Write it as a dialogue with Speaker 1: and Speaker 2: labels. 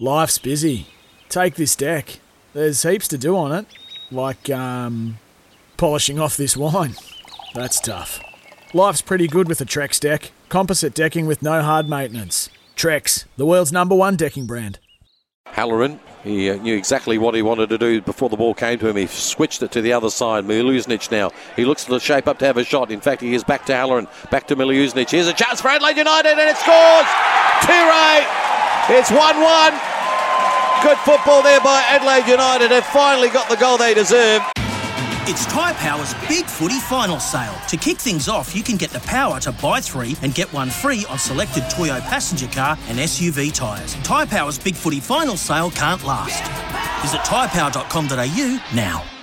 Speaker 1: Life's busy. Take this deck. There's heaps to do on it, like um, polishing off this wine. That's tough. Life's pretty good with a Trex deck. Composite decking with no hard maintenance. Trex, the world's number one decking brand.
Speaker 2: Halloran, he uh, knew exactly what he wanted to do before the ball came to him. He switched it to the other side. Miluznic now. He looks to the shape up to have a shot. In fact, he is back to Halloran, back to Miluznic. Here's a chance for Adelaide United, and it scores! Toure! It's 1 1. Good football there by Adelaide United. Have finally got the goal they deserve.
Speaker 3: It's Tyre Power's Big Footy Final Sale. To kick things off, you can get the power to buy three and get one free on selected Toyo passenger car and SUV tyres. Tyre Power's Big Footy Final Sale can't last. Visit tyrepower.com.au now.